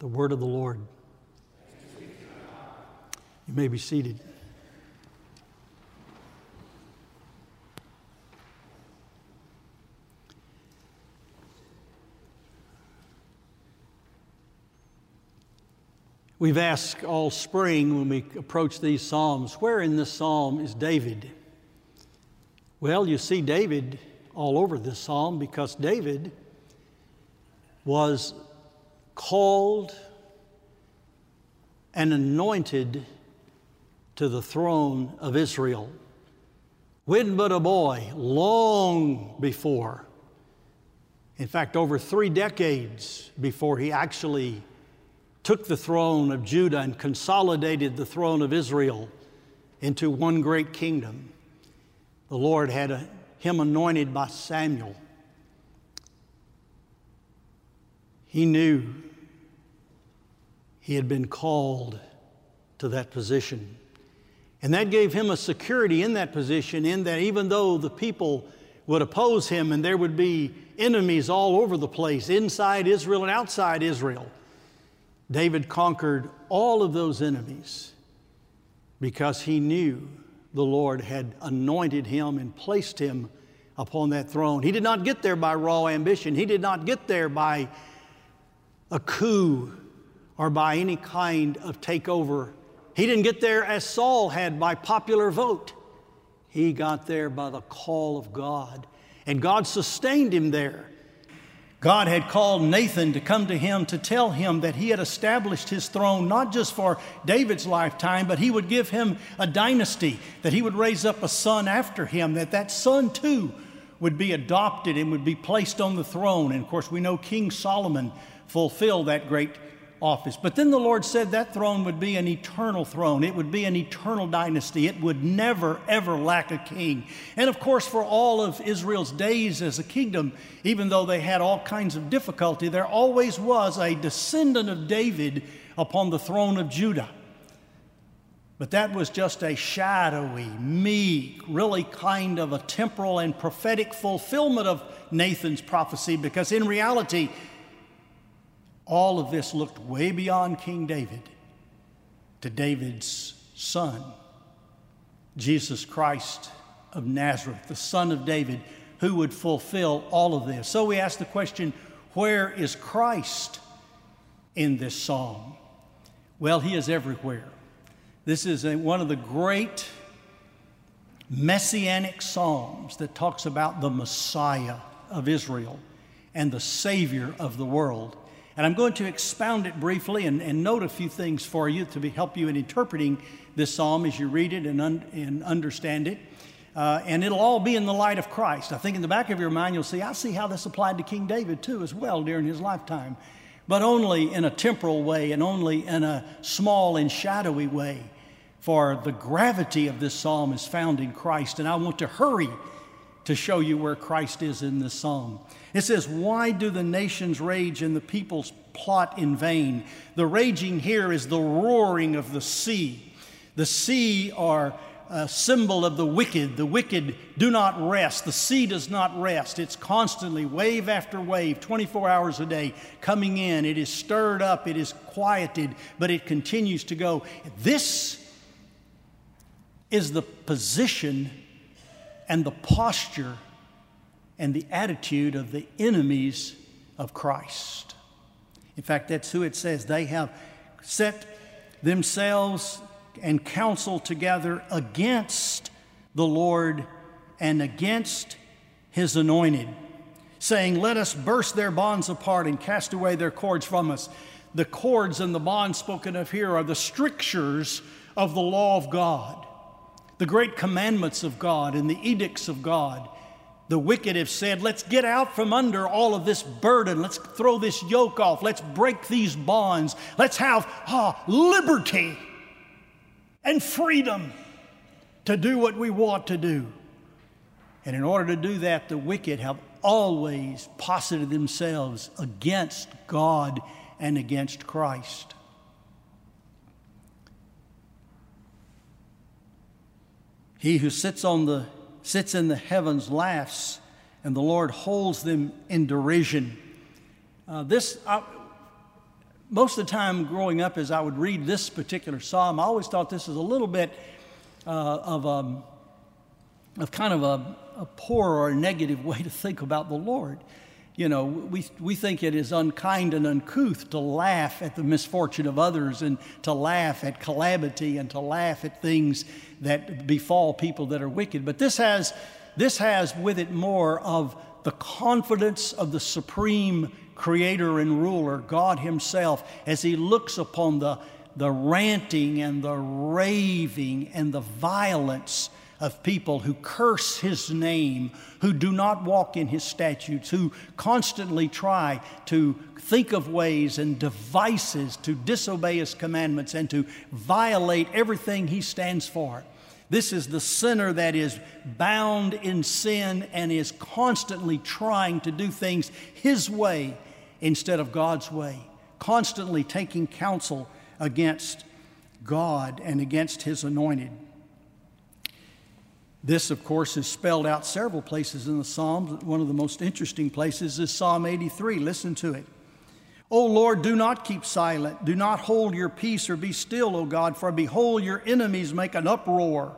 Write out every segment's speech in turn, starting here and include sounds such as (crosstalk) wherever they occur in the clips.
The word of the Lord. You may be seated. We've asked all spring when we approach these Psalms, where in this Psalm is David? Well, you see David all over this Psalm because David was called and anointed to the throne of Israel. When but a boy, long before, in fact, over three decades before he actually took the throne of Judah and consolidated the throne of Israel into one great kingdom. The Lord had a, him anointed by Samuel. He knew he had been called to that position. And that gave him a security in that position, in that even though the people would oppose him and there would be enemies all over the place, inside Israel and outside Israel, David conquered all of those enemies because he knew the Lord had anointed him and placed him upon that throne. He did not get there by raw ambition, he did not get there by a coup or by any kind of takeover. He didn't get there as Saul had by popular vote. He got there by the call of God. And God sustained him there. God had called Nathan to come to him to tell him that he had established his throne not just for David's lifetime, but he would give him a dynasty, that he would raise up a son after him, that that son too would be adopted and would be placed on the throne. And of course, we know King Solomon fulfilled that great office. But then the Lord said that throne would be an eternal throne. It would be an eternal dynasty. It would never, ever lack a king. And of course, for all of Israel's days as a kingdom, even though they had all kinds of difficulty, there always was a descendant of David upon the throne of Judah. But that was just a shadowy, meek, really kind of a temporal and prophetic fulfillment of Nathan's prophecy because in reality, all of this looked way beyond King David to David's son, Jesus Christ of Nazareth, the son of David, who would fulfill all of this. So we ask the question where is Christ in this psalm? Well, he is everywhere. This is a, one of the great messianic psalms that talks about the Messiah of Israel and the Savior of the world. And I'm going to expound it briefly and, and note a few things for you to be, help you in interpreting this psalm as you read it and, un, and understand it. Uh, and it'll all be in the light of Christ. I think in the back of your mind, you'll see, I see how this applied to King David too, as well, during his lifetime, but only in a temporal way and only in a small and shadowy way. For the gravity of this psalm is found in Christ. And I want to hurry to show you where Christ is in this psalm. It says, Why do the nations rage and the peoples plot in vain? The raging here is the roaring of the sea. The sea, are a symbol of the wicked. The wicked do not rest. The sea does not rest. It's constantly, wave after wave, 24 hours a day, coming in. It is stirred up, it is quieted, but it continues to go. This is the position and the posture and the attitude of the enemies of Christ. In fact, that's who it says. They have set themselves and counsel together against the Lord and against his anointed, saying, Let us burst their bonds apart and cast away their cords from us. The cords and the bonds spoken of here are the strictures of the law of God, the great commandments of God and the edicts of God. The wicked have said, Let's get out from under all of this burden. Let's throw this yoke off. Let's break these bonds. Let's have ah, liberty and freedom to do what we want to do. And in order to do that, the wicked have always posited themselves against God and against Christ. He who sits on the sits in the heavens laughs, and the Lord holds them in derision. Uh, this, uh, most of the time growing up, as I would read this particular psalm, I always thought this was a little bit uh, of, a, um, of kind of a, a poor or a negative (laughs) way to think about the Lord. You know, we, we think it is unkind and uncouth to laugh at the misfortune of others and to laugh at calamity and to laugh at things that befall people that are wicked. But this has, this has with it more of the confidence of the supreme creator and ruler, God Himself, as He looks upon the, the ranting and the raving and the violence of people who curse His name, who do not walk in His statutes, who constantly try to think of ways and devices to disobey His commandments and to violate everything He stands for. This is the sinner that is bound in sin and is constantly trying to do things his way instead of God's way, constantly taking counsel against God and against His anointed. This, of course, is spelled out several places in the Psalms. One of the most interesting places is Psalm 83. Listen to it. O Lord, do not keep silent. Do not hold your peace or be still, O God, for behold, your enemies make an uproar.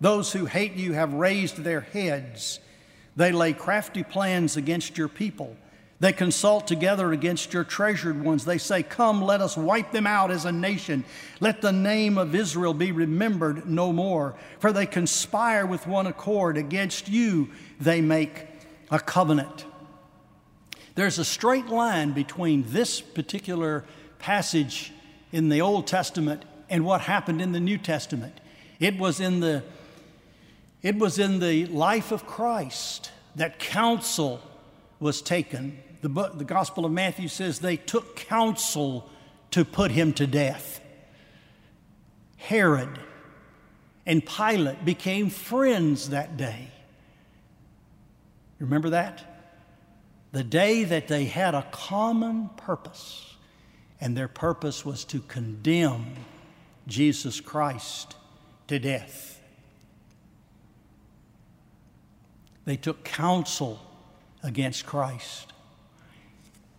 Those who hate you have raised their heads. They lay crafty plans against your people. They consult together against your treasured ones. They say, Come, let us wipe them out as a nation. Let the name of Israel be remembered no more. For they conspire with one accord. Against you they make a covenant. There's a straight line between this particular passage in the Old Testament and what happened in the New Testament. It was in the, it was in the life of Christ that counsel was taken. The, the Gospel of Matthew says they took counsel to put him to death. Herod and Pilate became friends that day. Remember that? The day that they had a common purpose, and their purpose was to condemn Jesus Christ to death. They took counsel against Christ.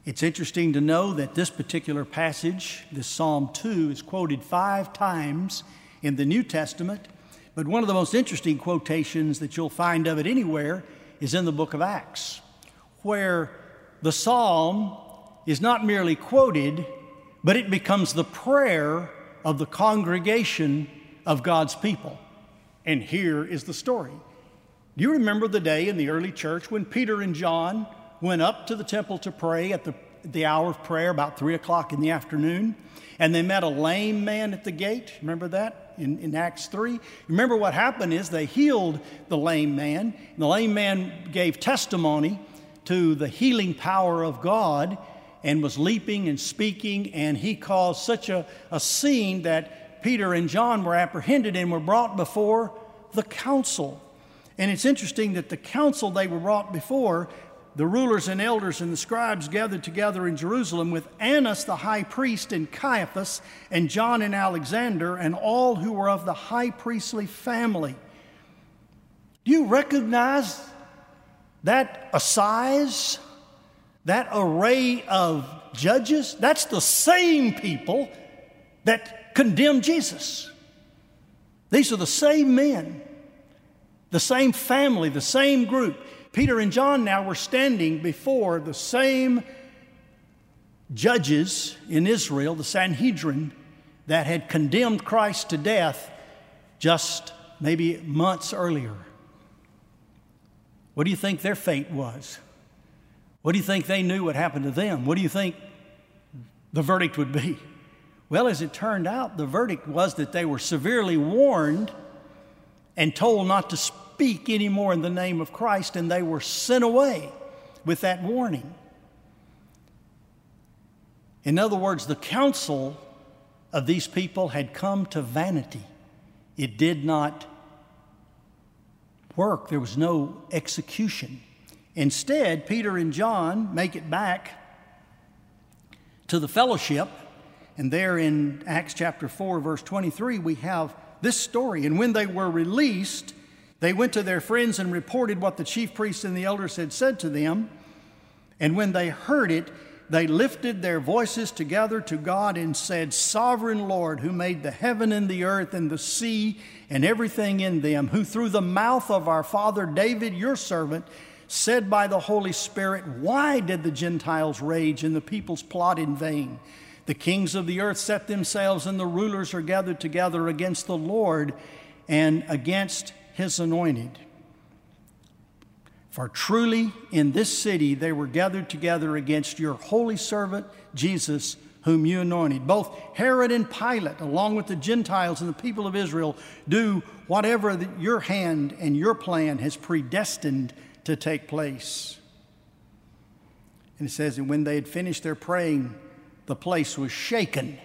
It's interesting to know that this particular passage, this Psalm 2, is quoted five times in the New Testament, but one of the most interesting quotations that you'll find of it anywhere is in the book of Acts, where the psalm is not merely quoted, but it becomes the prayer of the congregation of God's people. And here is the story. Do you remember the day in the early church when Peter and John went up to the temple to pray at the, the hour of prayer, about three o'clock in the afternoon, and they met a lame man at the gate? Remember that in, in Acts 3? Remember what happened is they healed the lame man, and the lame man gave testimony to the healing power of God and was leaping and speaking, and he caused such a, a scene that Peter and John were apprehended and were brought before the council. And it's interesting that the council they were brought before the rulers and elders and the scribes gathered together in Jerusalem with Annas the high priest and Caiaphas and John and Alexander and all who were of the high priestly family. Do you recognize that assize, that array of judges? That's the same people that condemned Jesus. These are the same men, the same family, the same group. Peter and John now were standing before the same judges in Israel, the Sanhedrin, that had condemned Christ to death just maybe months earlier. What do you think their fate was? What do you think they knew would happen to them? What do you think the verdict would be? Well, as it turned out, the verdict was that they were severely warned and told not to speak anymore in the name of Christ, and they were sent away with that warning. In other words, the counsel of these people had come to vanity. It did not work, there was no execution. Instead, Peter and John make it back to the fellowship, and there in Acts chapter 4, verse 23, we have this story. And when they were released, they went to their friends and reported what the chief priests and the elders had said to them. And when they heard it, they lifted their voices together to God and said, Sovereign Lord, who made the heaven and the earth and the sea and everything in them, who through the mouth of our father David, your servant, said by the Holy Spirit, Why did the Gentiles rage and the peoples plot in vain? The kings of the earth set themselves, and the rulers are gathered together against the Lord and against his anointed. For truly in this city they were gathered together against your holy servant Jesus, whom you anointed. Both Herod and Pilate, along with the Gentiles and the people of Israel, do whatever your hand and your plan has predestined to take place. And it says, And when they had finished their praying, the place was shaken.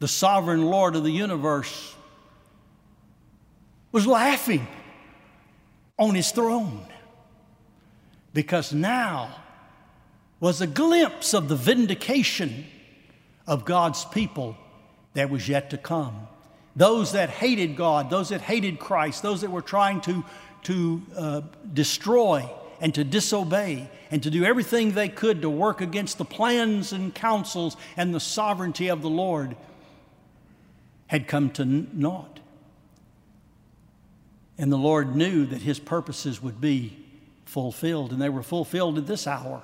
The sovereign Lord of the universe was laughing on his throne because now was a glimpse of the vindication of God's people that was yet to come. Those that hated God, those that hated Christ, those that were trying to, to uh, destroy and to disobey and to do everything they could to work against the plans and counsels and the sovereignty of the Lord had come to naught. And the Lord knew that his purposes would be fulfilled, and they were fulfilled at this hour,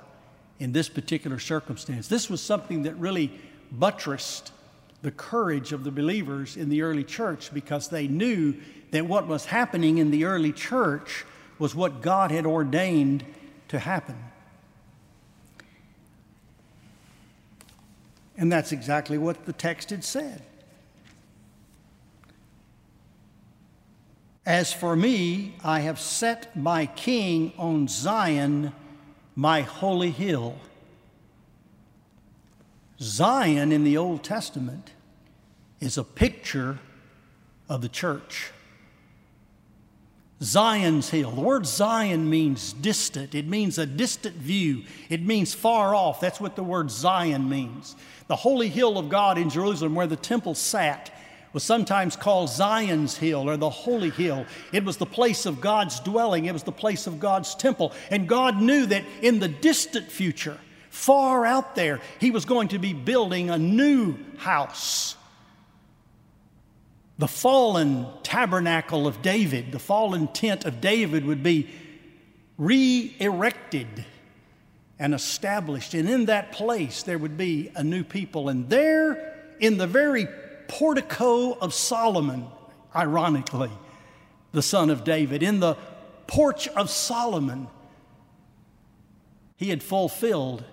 in this particular circumstance. This was something that really buttressed the courage of the believers in the early church because they knew that what was happening in the early church was what God had ordained to happen. And that's exactly what the text had said. As for me, I have set my king on Zion, my holy hill. Zion in the Old Testament is a picture of the church. Zion's hill. The word Zion means distant. It means a distant view. It means far off. That's what the word Zion means. The holy hill of God in Jerusalem, where the temple sat, was sometimes called Zion's Hill or the Holy Hill. It was the place of God's dwelling, it was the place of God's temple. And God knew that in the distant future, far out there, He was going to be building a new house. The fallen tabernacle of David, the fallen tent of David would be re erected and established. And in that place, there would be a new people. And there, in the very portico of Solomon, ironically, the son of David, in the porch of Solomon, he had fulfilled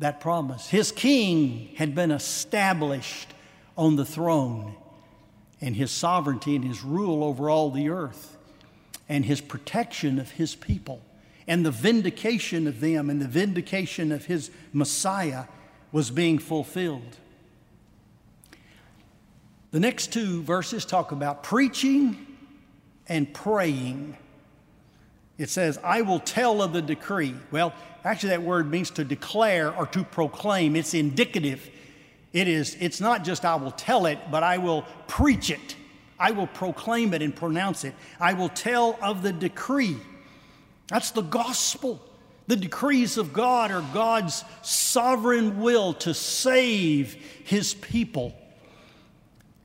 that promise. His king had been established on the throne, and his sovereignty and his rule over all the earth, and his protection of his people, and the vindication of them, and the vindication of his Messiah was being fulfilled. The next two verses talk about preaching and praying. It says, I will tell of the decree. Well, actually, that word means to declare or to proclaim. It's indicative. It is, it's not just I will tell it, but I will preach it. I will proclaim it and pronounce it. I will tell of the decree. That's the gospel. The decrees of God are God's sovereign will to save his people.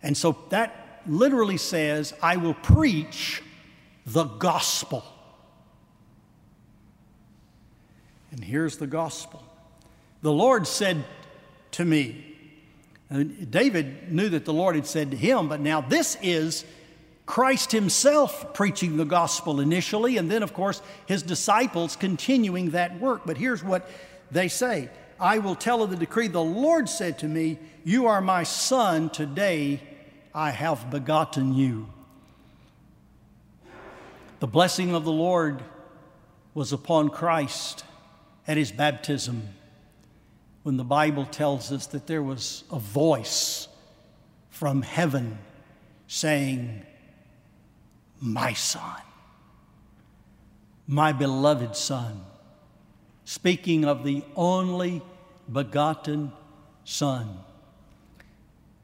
And so that literally says, I will preach the gospel. And here's the gospel. The Lord said to me, David knew that the Lord had said to him, but now this is Christ himself preaching the gospel initially, and then, of course, his disciples continuing that work. But here's what they say I will tell of the decree. The Lord said to me, You are my son, today I have begotten you. The blessing of the Lord was upon Christ at his baptism when the Bible tells us that there was a voice from heaven saying, My son, my beloved son, speaking of the only begotten Son.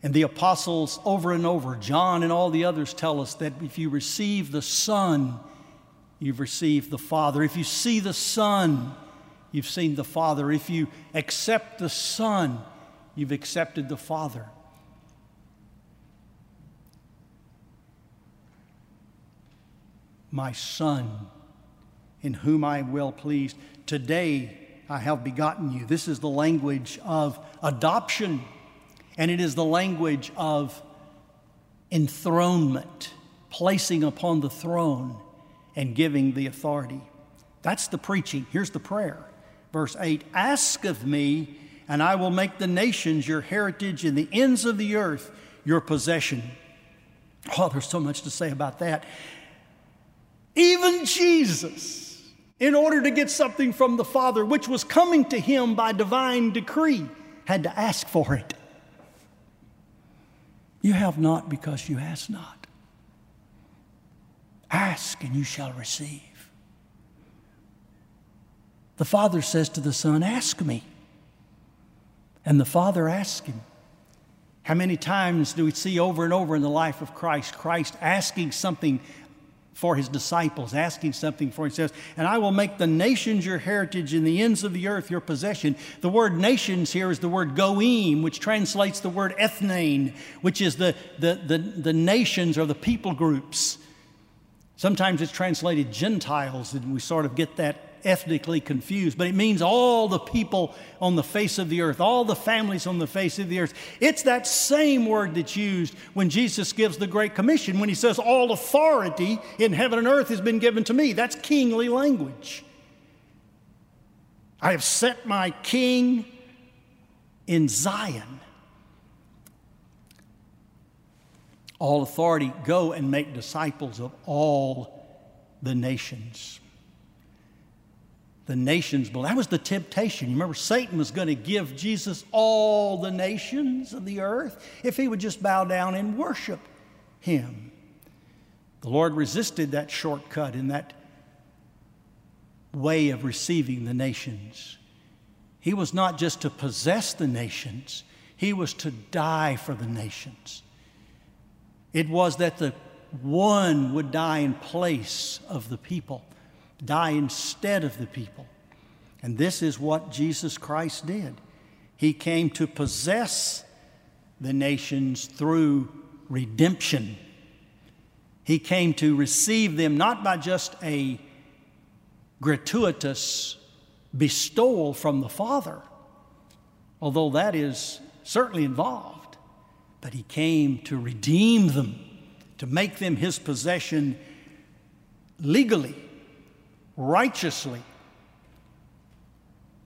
And the apostles, over and over, John and all the others tell us that if you receive the Son, you've received the Father. If you see the Son, you've seen the Father. If you accept the Son, you've accepted the Father. My Son, in whom I am well pleased, today I have begotten you. This is the language of adoption, and it is the language of enthronement, placing upon the throne and giving the authority. That's the preaching. Here's the prayer Verse 8 Ask of me, and I will make the nations your heritage and the ends of the earth your possession. Oh, there's so much to say about that. Even Jesus, in order to get something from the Father, which was coming to him by divine decree, had to ask for it. You have not because you ask not. Ask and you shall receive. The Father says to the Son, Ask me. And the Father asks him. How many times do we see over and over in the life of Christ, Christ asking something for his disciples, asking something for himself? And I will make the nations your heritage and the ends of the earth your possession. The word nations here is the word goim, which translates the word ethne, which is the, the, the, the nations or the people groups. Sometimes it's translated Gentiles, and we sort of get that ethnically confused, but it means all the people on the face of the earth, all the families on the face of the earth. It's that same word that's used when Jesus gives the Great Commission, when he says, All authority in heaven and earth has been given to me. That's kingly language. I have set my king in Zion. All authority, go and make disciples of all the nations the nations belong. That was the temptation. You remember, Satan was going to give Jesus all the nations of the earth if he would just bow down and worship him. The Lord resisted that shortcut in that way of receiving the nations. He was not just to possess the nations, he was to die for the nations. It was that the one would die in place of the people die instead of the people. And this is what Jesus Christ did. He came to possess the nations through redemption. He came to receive them not by just a gratuitous bestowal from the Father, although that is certainly involved, but He came to redeem them, to make them His possession legally righteously.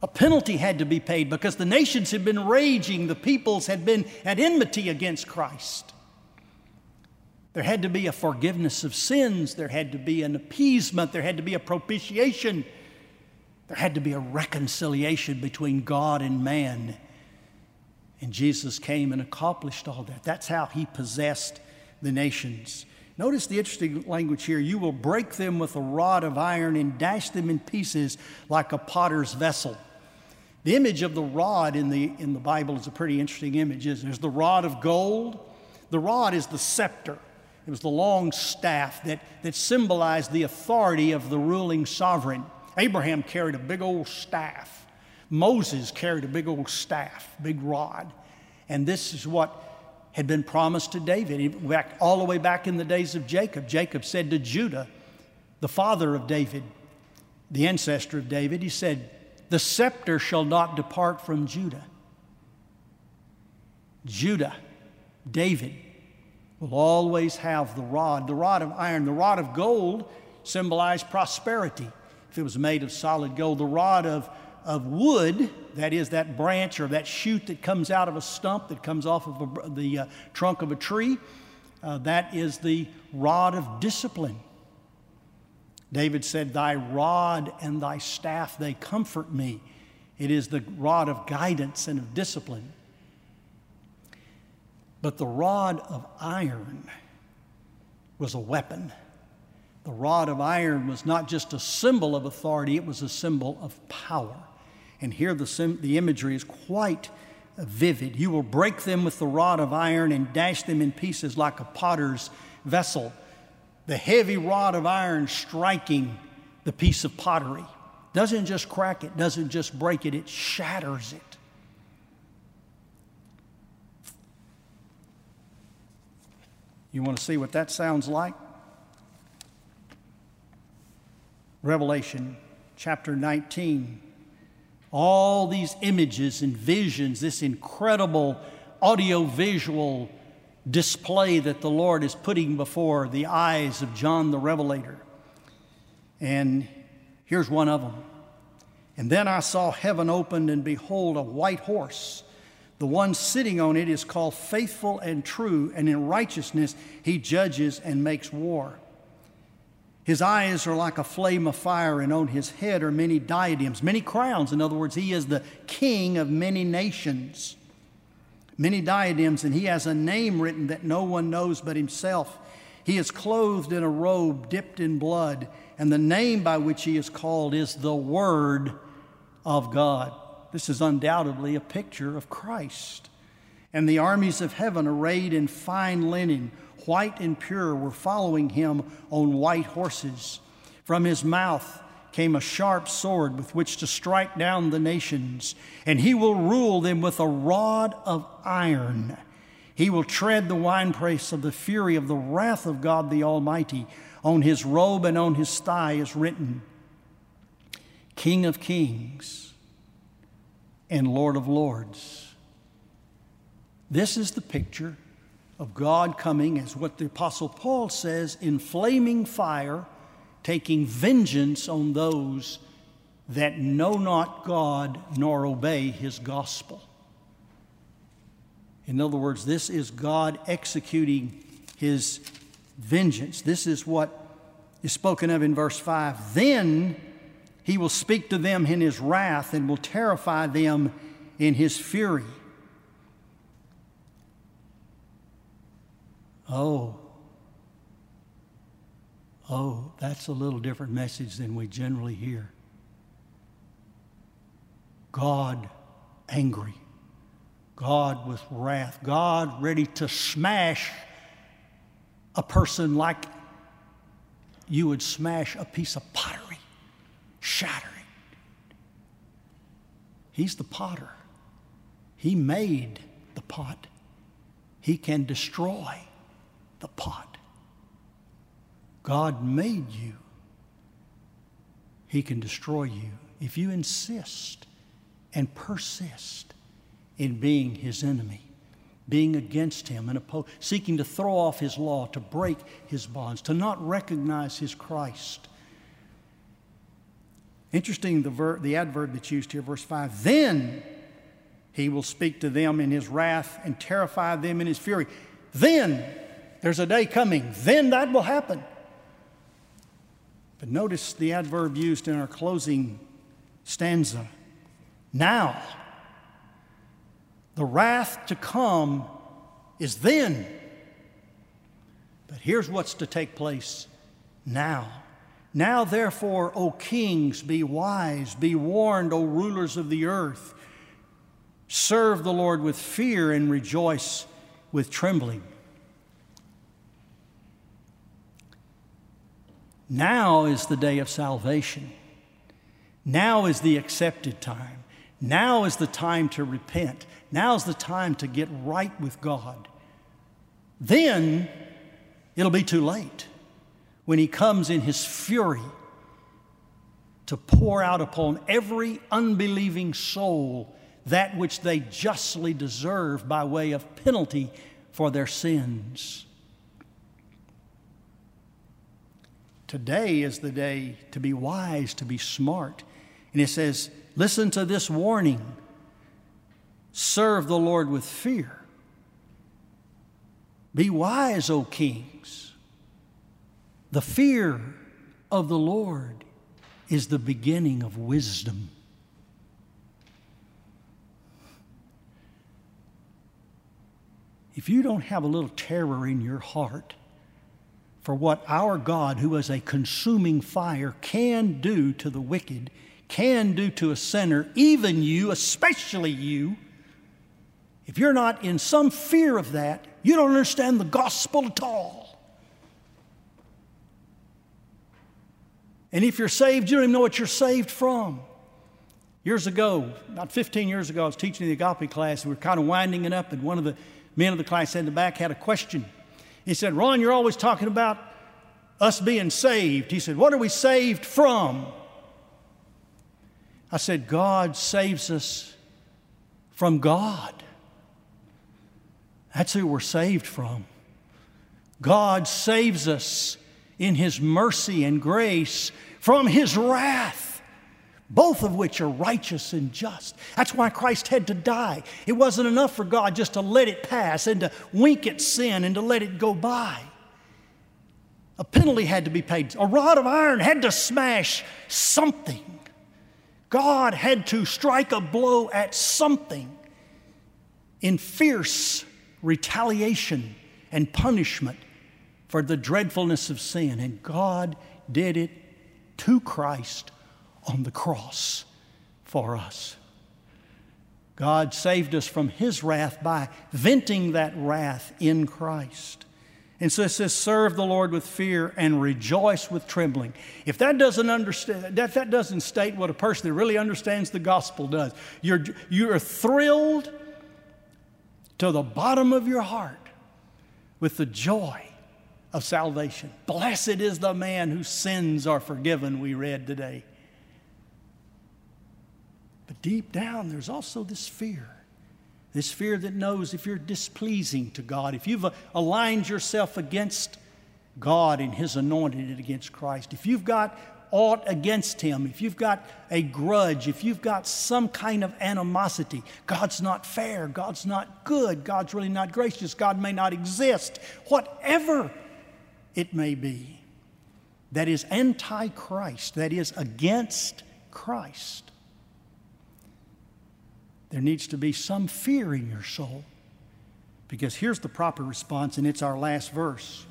A penalty had to be paid because the nations had been raging, the peoples had been at enmity against Christ. There had to be a forgiveness of sins, there had to be an appeasement, there had to be a propitiation, there had to be a reconciliation between God and man. And Jesus came and accomplished all that. That's how he possessed the nations. Notice the interesting language here. You will break them with a rod of iron and dash them in pieces like a potter's vessel. The image of the rod in the, in the Bible is a pretty interesting image. Is There's the rod of gold. The rod is the scepter. It was the long staff that, that symbolized the authority of the ruling sovereign. Abraham carried a big old staff. Moses carried a big old staff, big rod. And this is what had been promised to David. Back, all the way back in the days of Jacob, Jacob said to Judah, the father of David, the ancestor of David, he said, The scepter shall not depart from Judah. Judah, David, will always have the rod, the rod of iron. The rod of gold symbolized prosperity if it was made of solid gold. The rod of of wood, that is, that branch or that shoot that comes out of a stump that comes off of a, the uh, trunk of a tree, uh, that is the rod of discipline. David said, Thy rod and thy staff, they comfort me. It is the rod of guidance and of discipline. But the rod of iron was a weapon. The rod of iron was not just a symbol of authority, it was a symbol of power. And here the, sim- the imagery is quite vivid. You will break them with the rod of iron and dash them in pieces like a potter's vessel. The heavy rod of iron striking the piece of pottery doesn't just crack it, doesn't just break it, it shatters it. You want to see what that sounds like? Revelation chapter 19 all these images and visions, this incredible audio-visual display that the Lord is putting before the eyes of John the Revelator. And here's one of them. And then I saw heaven opened, and behold, a white horse. The one sitting on it is called faithful and true, and in righteousness he judges and makes war. His eyes are like a flame of fire, and on his head are many diadems, many crowns. In other words, he is the king of many nations. Many diadems, and he has a name written that no one knows but himself. He is clothed in a robe dipped in blood, and the name by which he is called is the Word of God. This is undoubtedly a picture of Christ. And the armies of heaven, arrayed in fine linen, white and pure, were following him on white horses. From his mouth came a sharp sword with which to strike down the nations, and he will rule them with a rod of iron. He will tread the winepress of the fury of the wrath of God the Almighty. On his robe and on his thigh is written, King of Kings and Lord of Lords. This is the picture of God coming as what the Apostle Paul says in flaming fire, taking vengeance on those that know not God nor obey his gospel. In other words, this is God executing his vengeance. This is what is spoken of in verse 5. Then he will speak to them in his wrath and will terrify them in his fury. Oh, oh, that's a little different message than we generally hear. God angry, God with wrath, God ready to smash a person like you would smash a piece of pottery, shattering. He's the potter. He made the pot. He can destroy the pot. God made you. He can destroy you if you insist and persist in being his enemy, being against him and opposed, seeking to throw off his law, to break his bonds, to not recognize his Christ. Interesting, the, ver- the adverb that's used here, verse 5. Then he will speak to them in his wrath and terrify them in his fury. Then there's a day coming, then that will happen. But notice the adverb used in our closing stanza. Now, the wrath to come is then. But here's what's to take place now. Now, therefore, O kings, be wise, be warned, O rulers of the earth. Serve the Lord with fear and rejoice with trembling. Now is the day of salvation. Now is the accepted time. Now is the time to repent. Now is the time to get right with God. Then it'll be too late when He comes in His fury to pour out upon every unbelieving soul that which they justly deserve by way of penalty for their sins. Today is the day to be wise, to be smart. And it says, listen to this warning serve the Lord with fear. Be wise, O kings. The fear of the Lord is the beginning of wisdom. If you don't have a little terror in your heart, for what our God, who is a consuming fire, can do to the wicked, can do to a sinner, even you, especially you. If you're not in some fear of that, you don't understand the gospel at all. And if you're saved, you don't even know what you're saved from. Years ago, about 15 years ago, I was teaching the agape class. We were kind of winding it up, and one of the men of the class in the back had a question. He said, Ron, you're always talking about us being saved. He said, What are we saved from? I said, God saves us from God. That's who we're saved from. God saves us in His mercy and grace from His wrath both of which are righteous and just. That's why Christ had to die. It wasn't enough for God just to let it pass and to wink at sin and to let it go by. A penalty had to be paid, a rod of iron had to smash something. God had to strike a blow at something in fierce retaliation and punishment for the dreadfulness of sin. And God did it to Christ on the cross for us. God saved us from His wrath by venting that wrath in Christ. And so it says, serve the Lord with fear and rejoice with trembling. If that doesn't understand, that, that doesn't state what a person that really understands the gospel does. You're, you're thrilled to the bottom of your heart with the joy of salvation. Blessed is the man whose sins are forgiven, we read today. But deep down, there's also this fear. This fear that knows if you're displeasing to God, if you've uh, aligned yourself against God and His anointed against Christ, if you've got aught against Him, if you've got a grudge, if you've got some kind of animosity, God's not fair, God's not good, God's really not gracious, God may not exist, whatever it may be, that is anti Christ, that is against Christ there needs to be some fear in your soul. Because here's the proper response, and it's our last verse.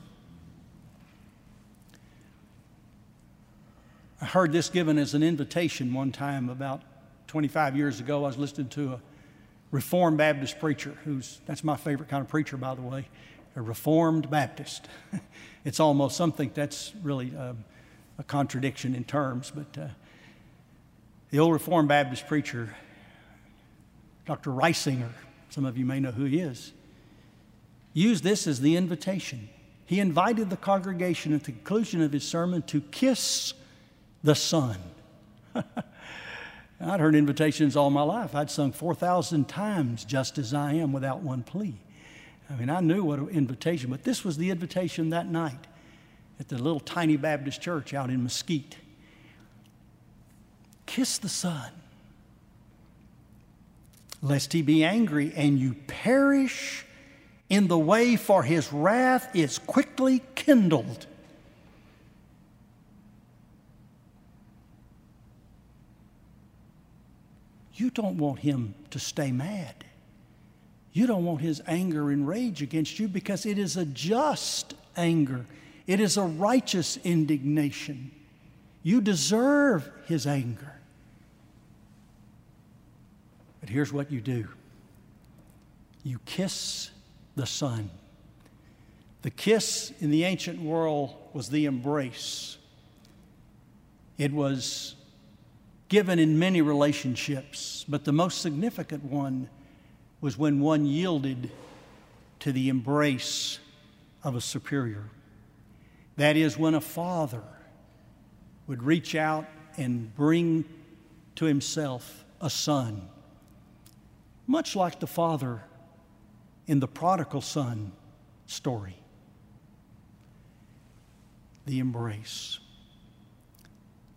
I heard this given as an invitation one time about 25 years ago. I was listening to a Reformed Baptist preacher, who's, that's my favorite kind of preacher, by the way, a Reformed Baptist. (laughs) it's almost something that's really um, a contradiction in terms, but uh, the old Reformed Baptist preacher Dr. Reisinger, some of you may know who he is, used this as the invitation. He invited the congregation at the conclusion of his sermon to kiss the Son. (laughs) I'd heard invitations all my life. I'd sung 4,000 times just as I am without one plea. I mean, I knew what an invitation, but this was the invitation that night at the little tiny Baptist church out in Mesquite. Kiss the Son lest he be angry and you perish in the way, for his wrath is quickly kindled. You don't want him to stay mad. You don't want his anger and rage against you because it is a just anger. It is a righteous indignation. You deserve his anger. But here's what you do you kiss the Son. The kiss in the ancient world was the embrace. It was given in many relationships, but the most significant one was when one yielded to the embrace of a superior. That is, when a father would reach out and bring to himself a son, much like the father in the prodigal son story. The embrace.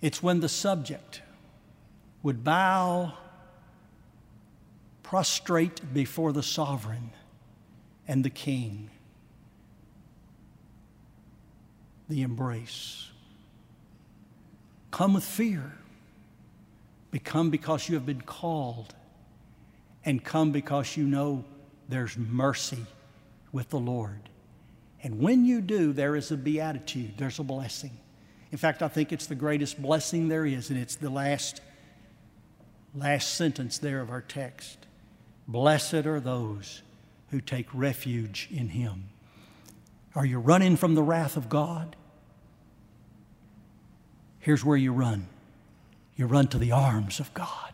It's when the subject would bow, prostrate before the sovereign and the king. The embrace. Come with fear. Become because you have been called, and come because you know there's mercy with the Lord. And when you do, there is a beatitude, there's a blessing. In fact, I think it's the greatest blessing there is, and it's the last, last sentence there of our text. Blessed are those who take refuge in Him. Are you running from the wrath of God? Here's where you run you run to the arms of God.